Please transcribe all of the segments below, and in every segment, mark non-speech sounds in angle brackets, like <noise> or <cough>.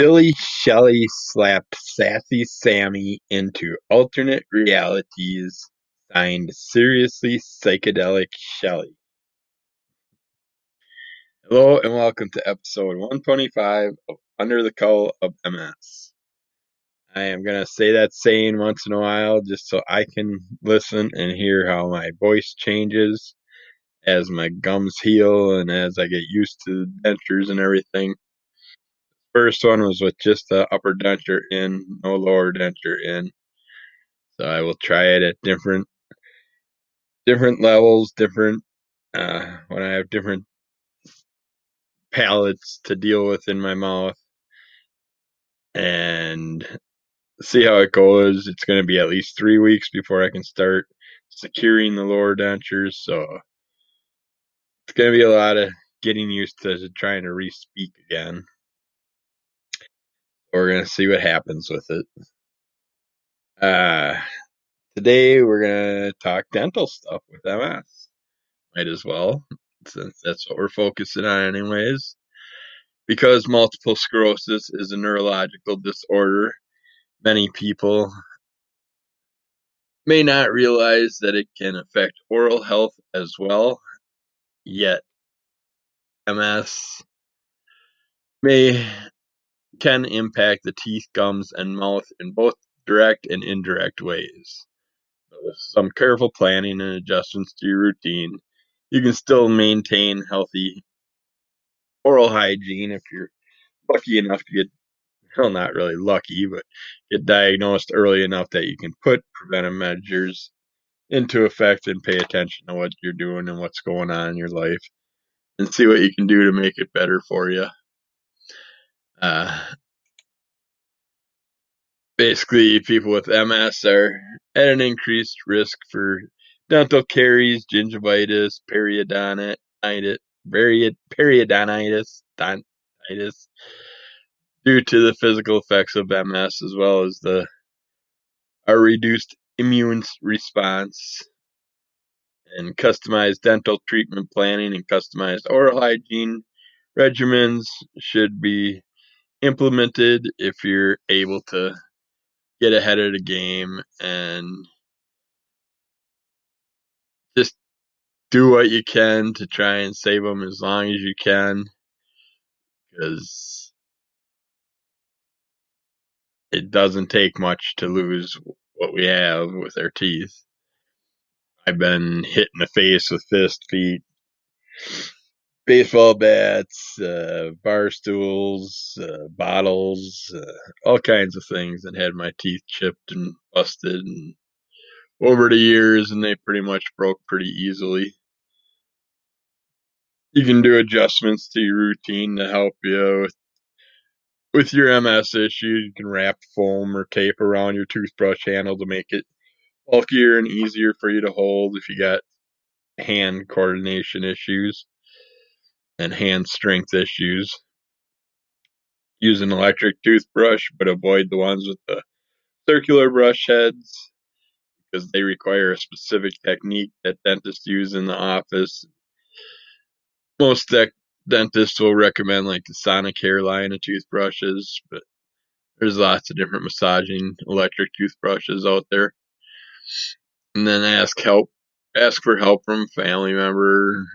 Silly Shelly slapped Sassy Sammy into alternate realities, signed Seriously Psychedelic Shelly. Hello and welcome to episode 125 of Under the Cowl of MS. I am going to say that saying once in a while just so I can listen and hear how my voice changes as my gums heal and as I get used to dentures and everything. First one was with just the upper denture in, no lower denture in. So I will try it at different different levels, different uh, when I have different palates to deal with in my mouth, and see how it goes. It's going to be at least three weeks before I can start securing the lower dentures. So it's going to be a lot of getting used to trying to re-speak again. We're to see what happens with it. Uh, today we're to talk dental stuff with MS. Might as well, since that's what we're focusing on anyways. Because multiple sclerosis is a neurological disorder, many people may not realize that it can affect oral health as well, yet MS may can impact the teeth, gums, and mouth in both direct and indirect ways. But with some careful planning and adjustments to your routine, you can still maintain healthy oral hygiene if you're lucky enough to get well not really lucky, but get diagnosed early enough that you can put preventive measures into effect and pay attention to what you're doing and what's going on in your life and see what you can do to make it better for you. Uh, basically, people with MS are at an increased risk for dental caries, gingivitis, periodontitis, periodontitis, dentitis, due to the physical effects of MS as well as the a reduced immune response. And customized dental treatment planning and customized oral hygiene regimens should be implemented if you're able to get ahead of the game and just do what you can to try and save them as long as you can because it doesn't take much to lose what we have with our teeth. I've been hit in the face with fist feet, baseball bats, uh, bar stools, uh, bottles, uh, all kinds of things, and had my teeth chipped and busted and over the years, and they pretty much broke pretty easily. You can do adjustments to your routine to help you with with your MS issue, you can wrap foam or tape around your toothbrush handle to make it bulkier and easier for you to hold if you got hand coordination issues and hand strength issues. Use an electric toothbrush, but avoid the ones with the circular brush heads because they require a specific technique that dentists use in the office. Most de- dentists will recommend like the Sonicare line of toothbrushes, but there's lots of different massaging electric toothbrushes out there. And then ask help, ask for help from family member,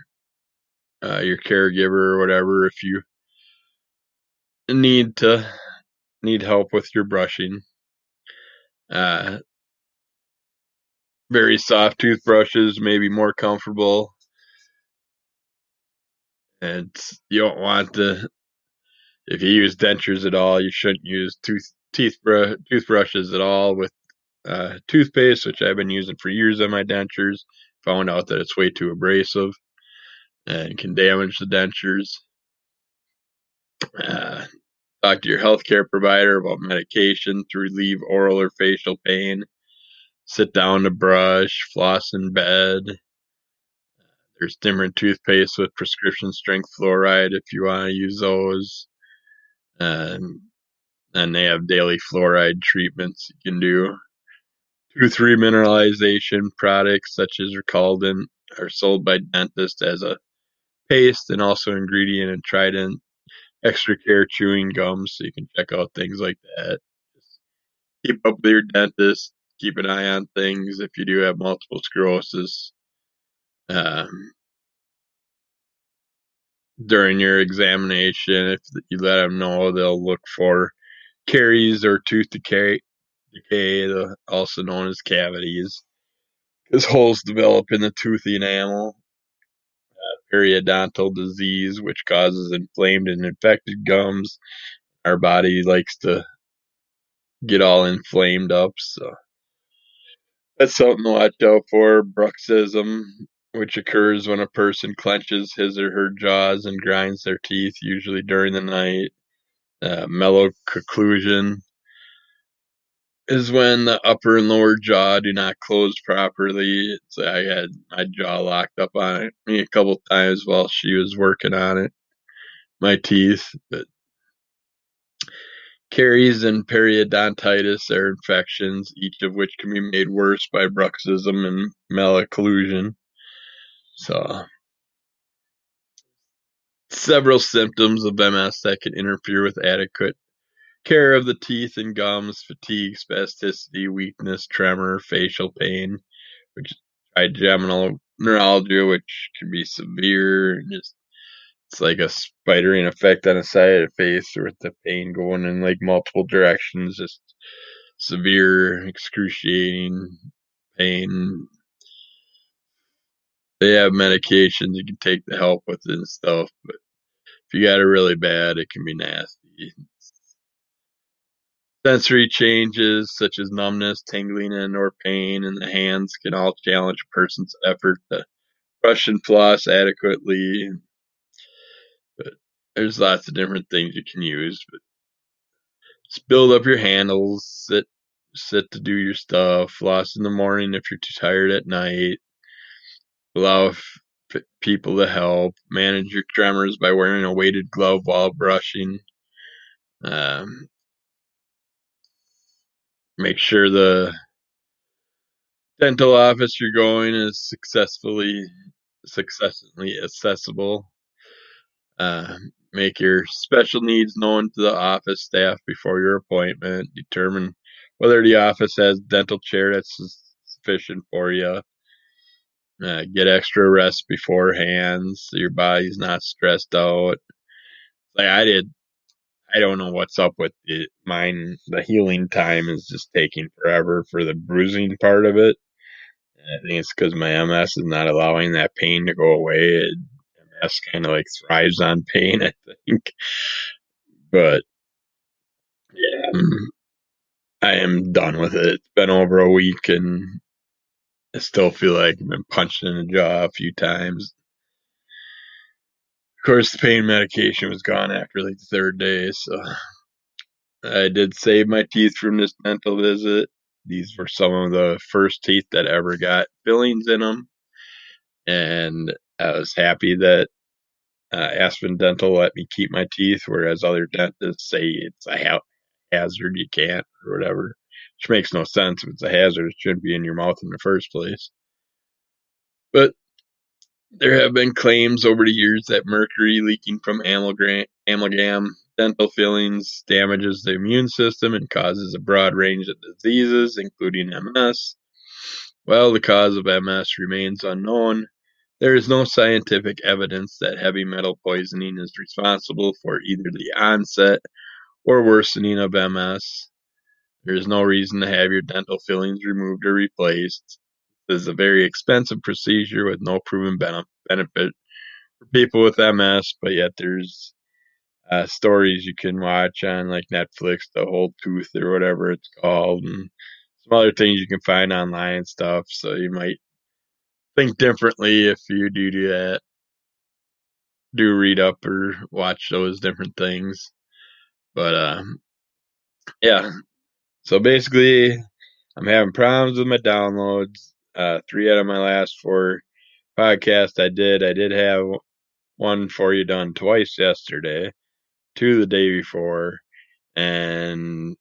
uh, your caregiver or whatever if you need to need help with your brushing. Uh, very soft toothbrushes may be more comfortable. And you don't want to, if you use dentures at all, you shouldn't use tooth teeth br- toothbrushes at all with uh, toothpaste, which I've been using for years on my dentures. Found out that it's way too abrasive and can damage the dentures. Uh, talk to your healthcare provider about medication to relieve oral or facial pain. Sit down to brush, floss in bed. There's different toothpaste with prescription strength fluoride if you want to use those. Um, and they have daily fluoride treatments you can do. Tooth remineralization products such as Recaldent are sold by dentists as a paste and also ingredient in Trident extra care chewing gums, so you can check out things like that. Just keep up with your dentist. Keep an eye on things if you do have multiple sclerosis. Um, during your examination, if you let them know, they'll look for caries or tooth decay, decay also known as cavities, because holes develop in the toothy enamel. Periodontal disease, which causes inflamed and infected gums. Our body likes to get all inflamed up, so that's something to watch out for. Bruxism, which occurs when a person clenches his or her jaws and grinds their teeth, usually during the night. Uh, malocclusion is when the upper and lower jaw do not close properly. I had my jaw locked up on it me a couple times while she was working on it, my teeth. But caries and periodontitis are infections, each of which can be made worse by bruxism and malocclusion. So, several symptoms of MS that can interfere with adequate care of the teeth and gums, fatigue, spasticity, weakness, tremor, facial pain, which is trigeminal neuralgia, which can be severe. Just it's like a spidering effect on the side of the face, with the pain going in like multiple directions. Just severe, excruciating pain. They have medications you can take to help with it and stuff, but if you got it really bad, it can be nasty. Sensory changes such as numbness, tingling, and or pain in the hands can all challenge a person's effort to brush and floss adequately. But there's lots of different things you can use. But just build up your handles, sit sit to do your stuff, floss in the morning if you're too tired at night. Allow f- people to help. Manage your tremors by wearing a weighted glove while brushing. Um, make sure the dental office you're going is successfully successfully accessible. Uh, make your special needs known to the office staff before your appointment. Determine whether the office has dental chair that's sufficient for you. Uh, get extra rest beforehand so your body's not stressed out. Like I did, I don't know what's up with it. Mine, the healing time is just taking forever for the bruising part of it. I think it's because my MS is not allowing that pain to go away. It, MS kind of like thrives on pain, <laughs> I think. But yeah, I'm, I am done with it. It's been over a week and I still feel like I've been punched in the jaw a few times. Course, the pain medication was gone after like the third day, so I did save my teeth from this dental visit. These were some of the first teeth that ever got fillings in them. And I was happy that uh, Aspen Dental let me keep my teeth, whereas other dentists say it's a ha- hazard, you can't, or whatever. Which makes no sense. If it's a hazard, it shouldn't be in your mouth in the first place. But there have been claims over the years that mercury leaking from amalgam, dental fillings damages the immune system and causes a broad range of diseases, including MS. While the cause of MS remains unknown, there is no scientific evidence that heavy metal poisoning is responsible for either the onset or worsening of MS. There is no reason to have your dental fillings removed or replaced. This is a very expensive procedure with no proven benefit for people with MS, but yet there's uh, stories you can watch on like Netflix, the whole tooth or whatever it's called, and some other things you can find online and stuff. So you might think differently if you do do that. Do read up or watch those different things. But um, yeah. So basically, I'm having problems with my downloads. Uh, three out of my last four podcasts I did, I did have one for you done twice yesterday two the day before, and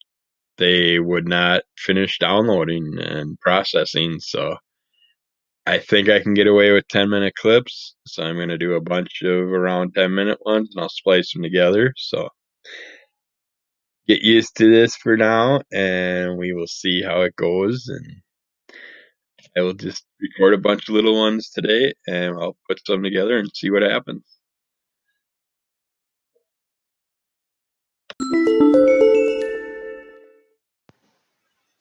they would not finish downloading and processing. So I think I can get away with 10 minute clips, so I'm going to do a bunch of around 10 minute ones and I'll splice them together. So get used to this for now and we will see how it goes. And I will just record a bunch of little ones today and I'll put some together and see what happens.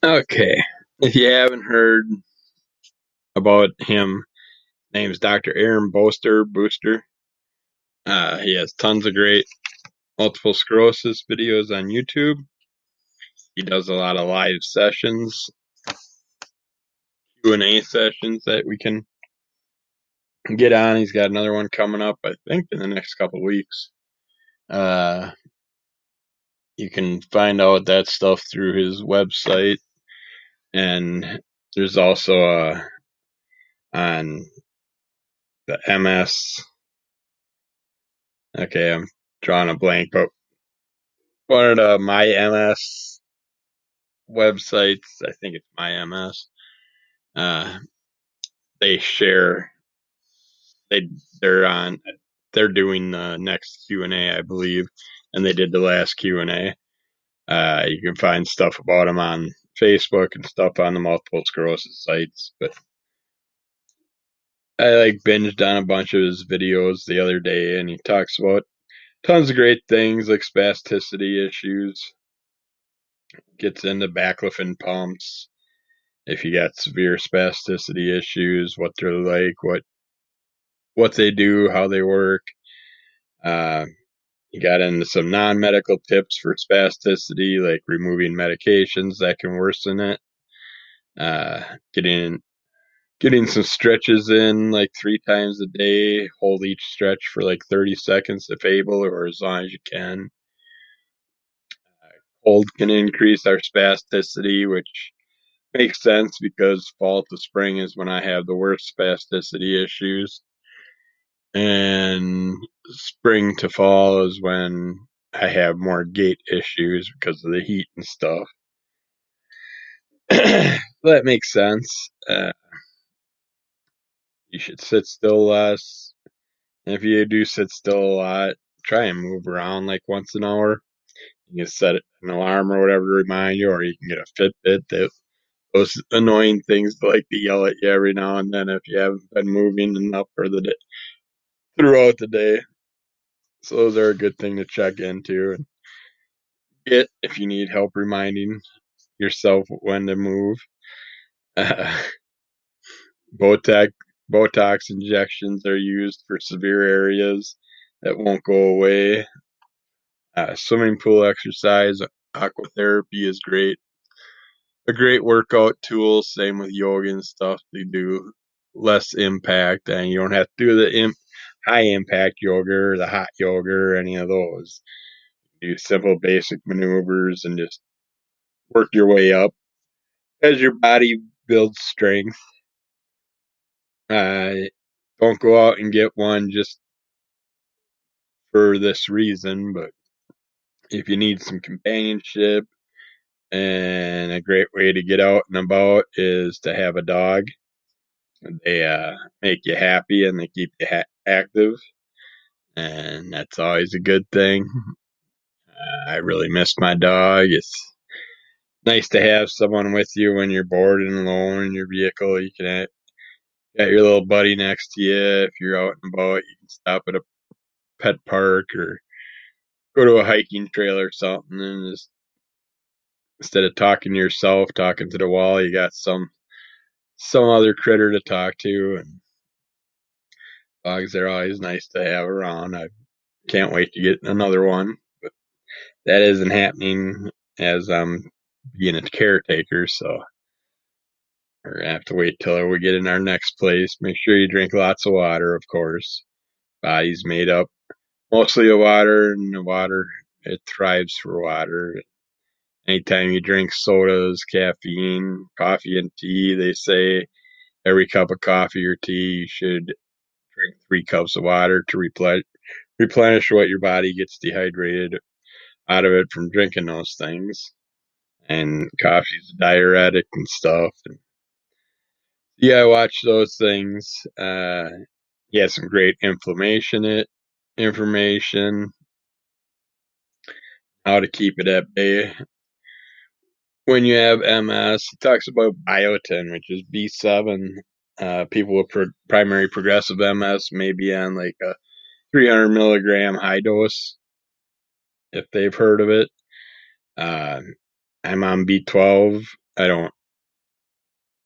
Okay, if you haven't heard about him, name's Dr. Aaron Boster Booster. Uh, he has tons of great multiple sclerosis videos on YouTube. He does a lot of live sessions, Q and A sessions that we can get on. He's got another one coming up, I think, in the next couple weeks. Uh, you can find out that stuff through his website, and there's also a uh, on the MS. Okay, I'm drawing a blank, but one of the My MS websites, I think it's My MS, uh, they share they they're on they're doing the next Q and A, I believe, and they did the last Q and A. Uh, you can find stuff about him on Facebook and stuff on the multiple sclerosis sites. But I like binged on a bunch of his videos the other day, and he talks about tons of great things like spasticity issues. Gets into baclofen pumps. If you got severe spasticity issues, what they're like, what what they do, how they work. Uh, you got into some non-medical tips for spasticity, like removing medications that can worsen it. Uh, getting getting some stretches in like three times a day. Hold each stretch for like 30 seconds if able, or as long as you can. Uh, cold can increase our spasticity, which makes sense because fall to spring is when I have the worst spasticity issues and spring to fall is when I have more gait issues because of the heat and stuff. <clears throat> that makes sense. Uh, you should sit still less. And if you do sit still a lot, try and move around like once an hour. You can set an alarm or whatever to remind you, or you can get a Fitbit that those annoying things like to yell at you every now and then if you haven't been moving enough for the day throughout the day. So those are a good thing to check into and get if you need help reminding yourself when to move. Uh, <laughs> Botox Botox injections are used for severe areas that won't go away. Uh, swimming pool exercise, aquatherapy is great. A great workout tool. Same with yoga and stuff. They do less impact, and you don't have to do the imp- high impact yoga or the hot yoga or any of those. Do simple basic maneuvers and just work your way up as your body builds strength. Uh, don't go out and get one just for this reason, but if you need some companionship and a great way to get out and about is to have a dog. They uh, make you happy and they keep you ha- active and that's always a good thing. Uh, I really miss my dog. It's nice to have someone with you when you're bored and alone in your vehicle. You can have, got your little buddy next to you. If you're out and about, you can stop at a pet park or go to a hiking trail or something and just instead of talking to yourself, talking to the wall, you got some some other critter to talk to and dogs are always nice to have around. I can't wait to get another one, but that isn't happening as I'm being a caretaker, so we're gonna have to wait till we get in our next place. Make sure you drink lots of water, of course. Body's made up mostly of water, and the water it thrives for water. Anytime you drink sodas, caffeine, coffee, and tea, they say every cup of coffee or tea you should drink three cups of water to replenish replenish what your body gets dehydrated out of it from drinking those things. And coffee's a diuretic and stuff. And Yeah, I watch those things. Uh, he has some great inflammation it information, how to keep it at bay. When you have MS, he talks about biotin, which is B7. Uh, people with pro- primary progressive MS may be on like a 300 milligram high dose, if they've heard of it. Uh, I'm on B12. I don't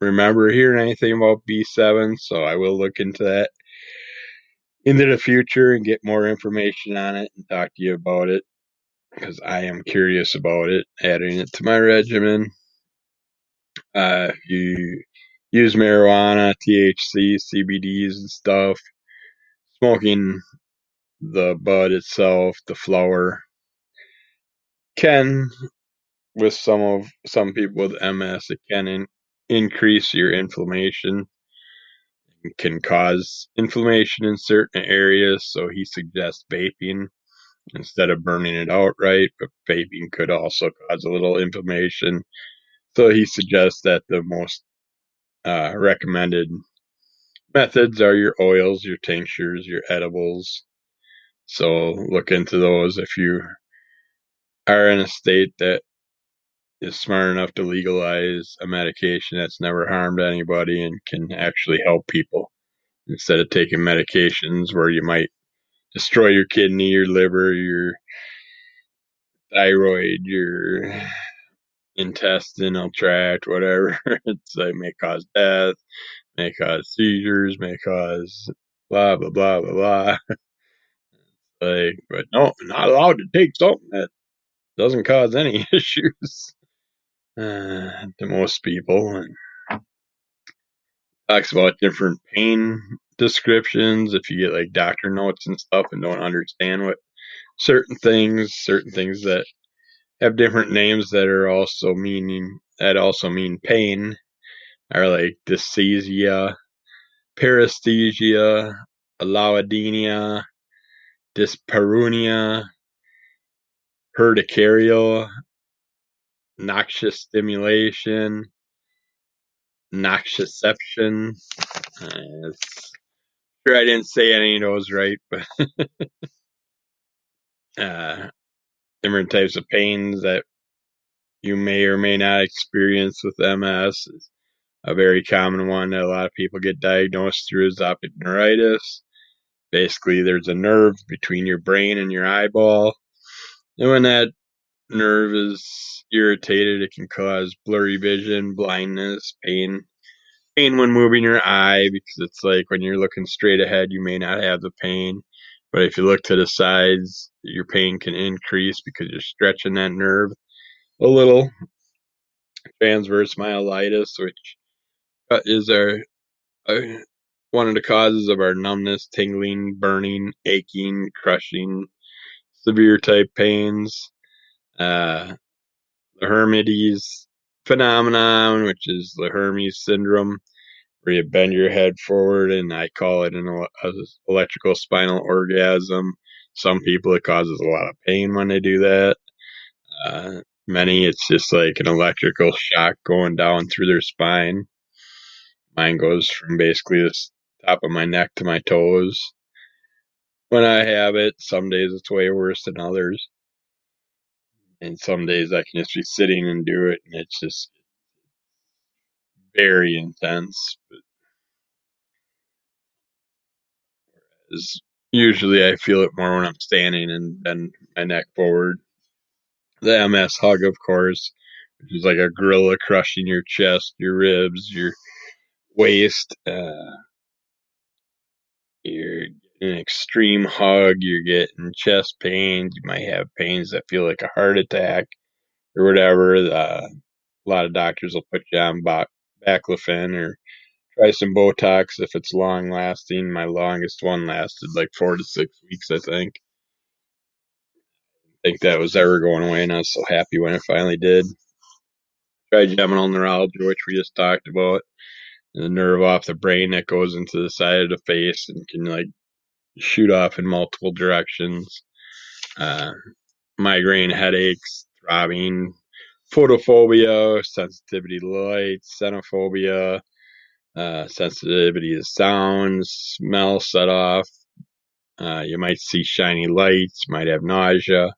remember hearing anything about B7, so I will look into that into the future and get more information on it and talk to you about it because I am curious about it, adding it to my regimen. Uh, you use marijuana, THC, CBDs, and stuff, smoking the bud itself, the flower, can, with some of some people with MS, it can in, increase your inflammation. Can cause inflammation in certain areas, so he suggests vaping instead of burning it outright. But vaping could also cause a little inflammation, so he suggests that the most uh, recommended methods are your oils, your tinctures, your edibles. So look into those if you are in a state that is smart enough to legalize a medication that's never harmed anybody and can actually help people instead of taking medications where you might destroy your kidney, your liver, your thyroid, your intestinal tract, whatever. <laughs> it's like may cause death, may cause seizures, may cause blah blah blah blah blah. <laughs> like, but no, not allowed to take something that doesn't cause any <laughs> issues uh, to most people. And talks about different pain descriptions. If you get like doctor notes and stuff and don't understand what certain things, certain things that have different names that are also meaning that also mean pain are like dysesthesia, paresthesia, allodynia, dyspareunia, urticaria, noxious stimulation, noxiception. Uh, sure I didn't say any of those right, but <laughs> uh, different types of pains that you may or may not experience with MS is a very common one that a lot of people get diagnosed through is optic neuritis. Basically, there's a nerve between your brain and your eyeball. And when that nerve is irritated, it can cause blurry vision, blindness, pain. Pain when moving your eye because it's like when you're looking straight ahead, you may not have the pain. But if you look to the sides, your pain can increase because you're stretching that nerve a little. Transverse myelitis, which is our uh, one of the causes of our numbness, tingling, burning, aching, crushing, severe type pains. Uh, the Hermides phenomenon, which is the Hermes syndrome, where you bend your head forward, and I call it an electrical spinal orgasm. Some people, it causes a lot of pain when they do that. Uh, many, it's just like an electrical shock going down through their spine. Mine goes from basically the top of my neck to my toes. When I have it, some days it's way worse than others. And some days I can just be sitting and do it, and it's just very intense. But usually I feel it more when I'm standing and bend my neck forward. The MS hug, of course, which is like a gorilla crushing your chest, your ribs, your waist. Uh, you're an extreme hug. You're getting chest pains. You might have pains that feel like a heart attack or whatever. Uh, a lot of doctors will put you on baclofen or try some Botox if it's long lasting. My longest one lasted like four to six weeks, I think. I think that was ever going away, and I was so happy when it finally did. Trigeminal neuralgia, which we just talked about, the nerve off the brain that goes into the side of the face and can like shoot off in multiple directions. Uh, migraine headaches, throbbing, photophobia, sensitivity to light, xenophobia, uh, sensitivity to sounds, smell set off. Uh, you might see shiny lights, might have nausea.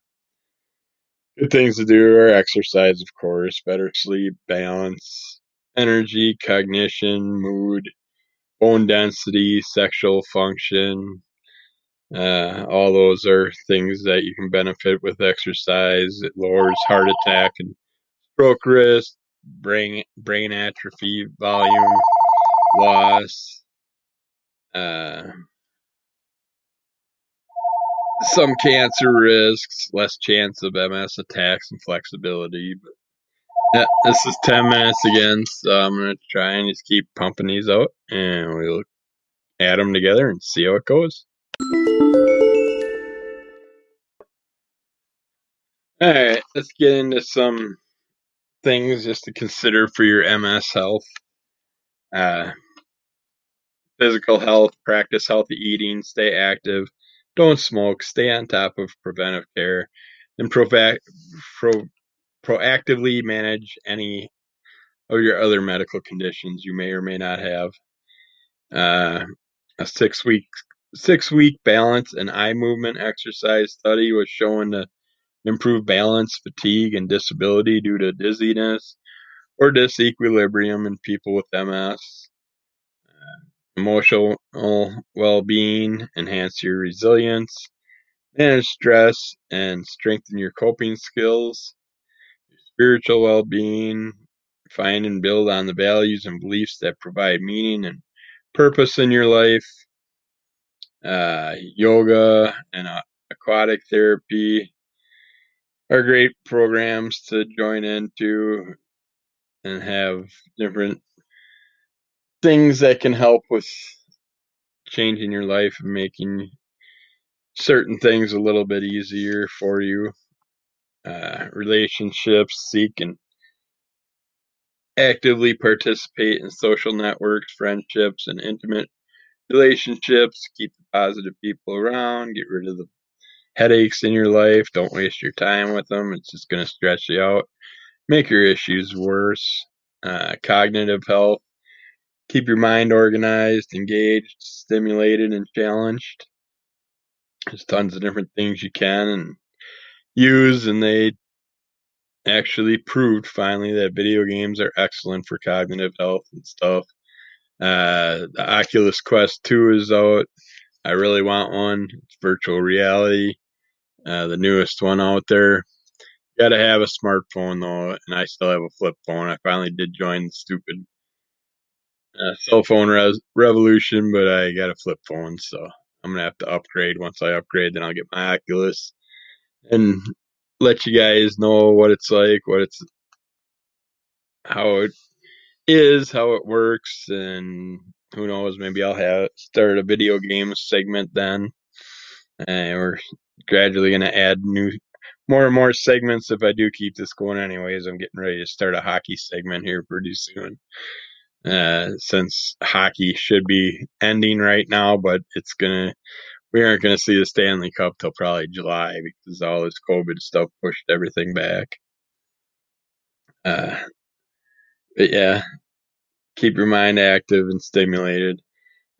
Good things to do are exercise, of course, better sleep, balance, energy, cognition, mood, bone density, sexual function. Uh, all those are things that you can benefit with exercise. It lowers heart attack and stroke risk, brain brain atrophy, volume loss, uh, some cancer risks, less chance of MS attacks, and flexibility. But yeah, this is 10 minutes again, so I'm going to try and just keep pumping these out, and we'll add them together and see how it goes. Alright, let's get into some things just to consider for your MS health. Uh, physical health, practice healthy eating, stay active, don't smoke, stay on top of preventive care, and pro- proactively manage any of your other medical conditions you may or may not have. Uh, a six week six week balance and eye movement exercise study was shown to improve balance, fatigue, and disability due to dizziness or disequilibrium in people with MS. Uh, emotional well being, enhance your resilience, manage stress, and strengthen your coping skills. Spiritual well being, find and build on the values and beliefs that provide meaning and purpose in your life. Uh, yoga and uh, aquatic therapy are great programs to join into and have different things that can help with changing your life and making certain things a little bit easier for you. Uh, relationships, seek and actively participate in social networks, friendships, and intimate relationships. Keep the positive people around. Get rid of the headaches in your life. Don't waste your time with them. It's just going to stress you out, make your issues worse. Uh, cognitive health. Keep your mind organized, engaged, stimulated, and challenged. There's tons of different things you can and use, and they actually proved finally that video games are excellent for cognitive health and stuff. Uh, the Oculus Quest 2 is out. I really want one. It's virtual reality, uh, the newest one out there. Got to have a smartphone though, and I still have a flip phone. I finally did join the stupid uh, cell phone res- revolution, but I got a flip phone, so I'm gonna have to upgrade. Once I upgrade, then I'll get my Oculus and let you guys know what it's like, what it's, how it is, how it works, and who knows, maybe I'll have start a video game segment then. And we're gradually gonna add new, more and more segments if I do keep this going. Anyways, I'm getting ready to start a hockey segment here pretty soon. Uh, since hockey should be ending right now, but it's gonna we aren't going to see the Stanley Cup till probably July because all this COVID stuff pushed everything back. Uh, but yeah, keep your mind active and stimulated.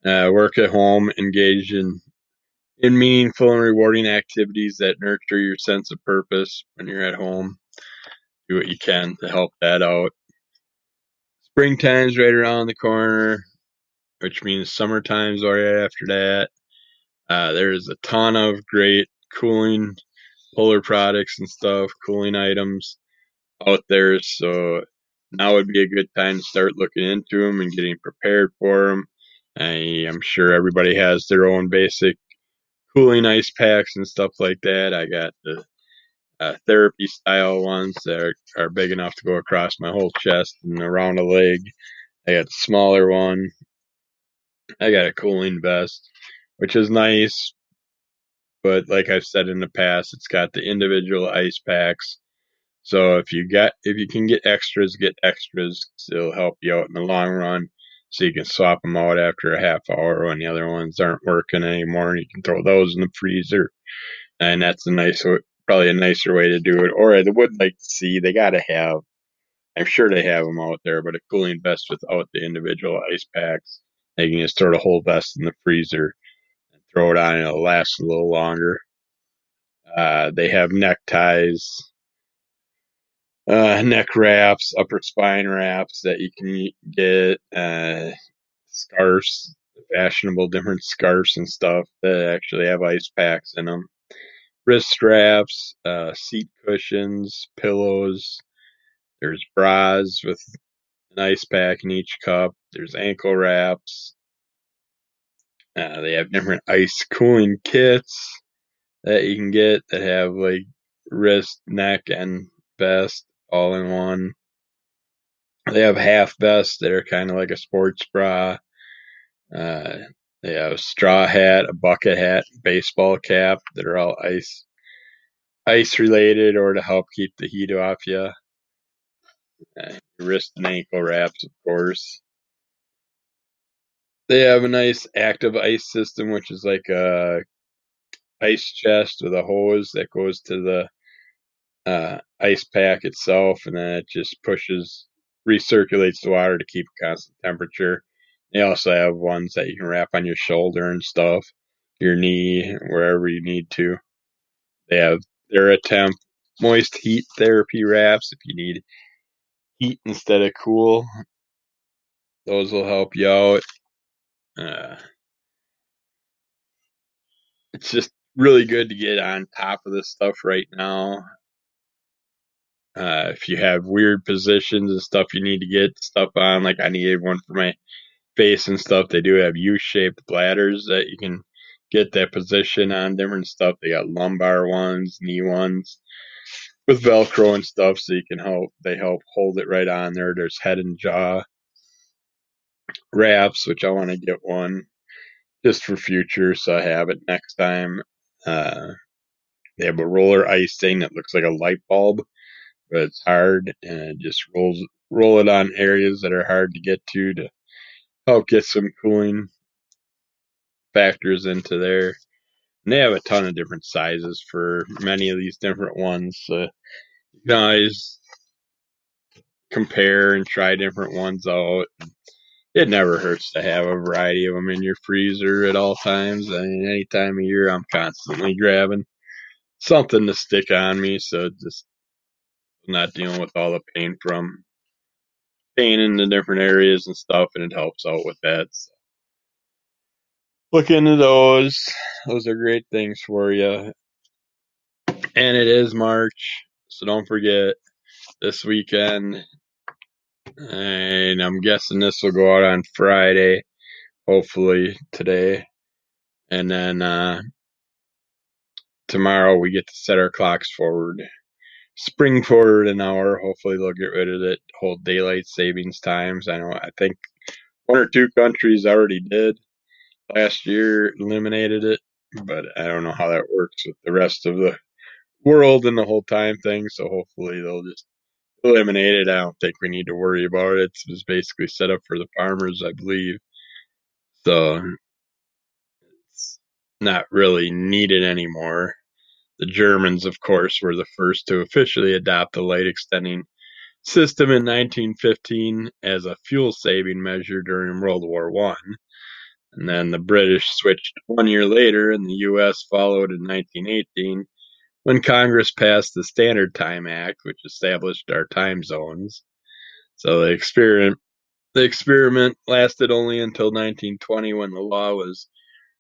Uh, work at home, engage in in meaningful and rewarding activities that nurture your sense of purpose when you're at home. Do what you can to help that out. Springtime's right around the corner, which means summertime's right after that. Uh, there's a ton of great cooling polar products and stuff, cooling items out there. So now would be a good time to start looking into them and getting prepared for them. I, I'm sure everybody has their own basic cooling ice packs and stuff like that. I got the uh, therapy style ones that are, are big enough to go across my whole chest and around a leg. I got the smaller one. I got a cooling vest which is nice. But like I've said in the past, it's got the individual ice packs. So if you get if you can get extras, get extras. It'll help you out in the long run. So you can swap them out after a half hour when the other ones aren't working anymore, and you can throw those in the freezer. And that's a nice, probably a nicer way to do it. Or I would like to see they got to have I'm sure they have them out there, but a cooling vest without the individual ice packs. They can just throw the whole vest in the freezer and throw it on, and it'll last a little longer. Uh, they have neckties, uh, neck wraps, upper spine wraps that you can get, uh, scarves, fashionable different scarves and stuff that actually have ice packs in them. Wrist straps, uh, seat cushions, pillows. There's bras with an ice pack in each cup. There's ankle wraps. Uh, they have different ice cooling kits that you can get that have like wrist, neck, and vest all in one. They have half vests that are kind of like a sports bra. Uh, they have a straw hat, a bucket hat, baseball cap that are all ice ice related or to help keep the heat off you. Uh, wrist and ankle wraps, of course. They have a nice active ice system, which is like a ice chest with a hose that goes to the uh, ice pack itself, and then it just pushes, recirculates the water to keep a constant temperature. They also have ones that you can wrap on your shoulder and stuff, your knee, wherever you need to. They have their temp moist heat therapy wraps if you need heat instead of cool. Those will help you out. Uh, it's just really good to get on top of this stuff right now. Uh, if you have weird positions and stuff you need to get stuff on, like I needed one for my face and stuff, they do have U-shaped bladders that you can get that position on different stuff. They got lumbar ones, knee ones with Velcro and stuff, so you can help. They help hold it right on there. There's head and jaw wraps, which I want to get one just for future, so I have it next time. Uh, they have a roller ice thing that looks like a light bulb but it's hard and just rolls roll it on areas that are hard to get to to help get some cooling factors into there. And they have a ton of different sizes for many of these different ones. So you can always compare and try different ones out. It never hurts to have a variety of them in your freezer at all times. I mean, any time of year, I'm constantly grabbing something to stick on me. So just not dealing with all the pain from pain in the different areas and stuff, and it helps out with that. So look into those; those are great things for you. And it is March, so don't forget this weekend. And I'm guessing this will go out on Friday, hopefully today. And then uh, tomorrow we get to set our clocks forward spring forward an hour. Hopefully they'll get rid of it whole daylight savings times. I know I think one or two countries already did last year, eliminated it, but I don't know how that works with the rest of the world and the whole time thing. So hopefully they'll just eliminate it. I don't think we need to worry about it. It's basically set up for the farmers, I believe. So it's not really needed anymore. The Germans, of course, were the first to officially adopt the light extending system in 1915 as a fuel saving measure during World War One. And then the British switched one year later, and the U.S. followed in 1918 when Congress passed the Standard Time Act, which established our time zones. So the experiment the experiment lasted only until 1920 when the law was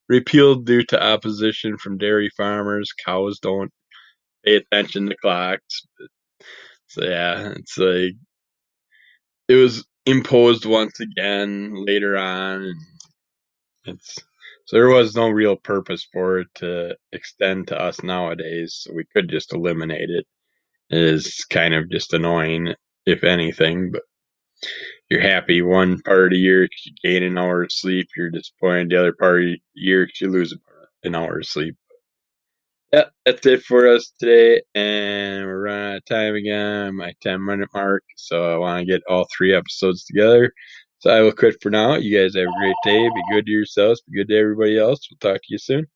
repealed due to opposition from dairy farmers. Cows don't pay attention to clocks. So yeah, it's like it was imposed once again later on. It's so there was no real purpose for it to extend to us nowadays. So we could just eliminate it. It is kind of just annoying, if anything, but you're happy one part of the year because you gain an hour of sleep. You're disappointed the other part of the year because you lose an hour of sleep. Yeah, that's it for us today, and we're running out of time again. My 10 minute mark, so I want to get all three episodes together. So I will quit for now. You guys have a great day. Be good to yourselves. Be good to everybody else. We'll talk to you soon.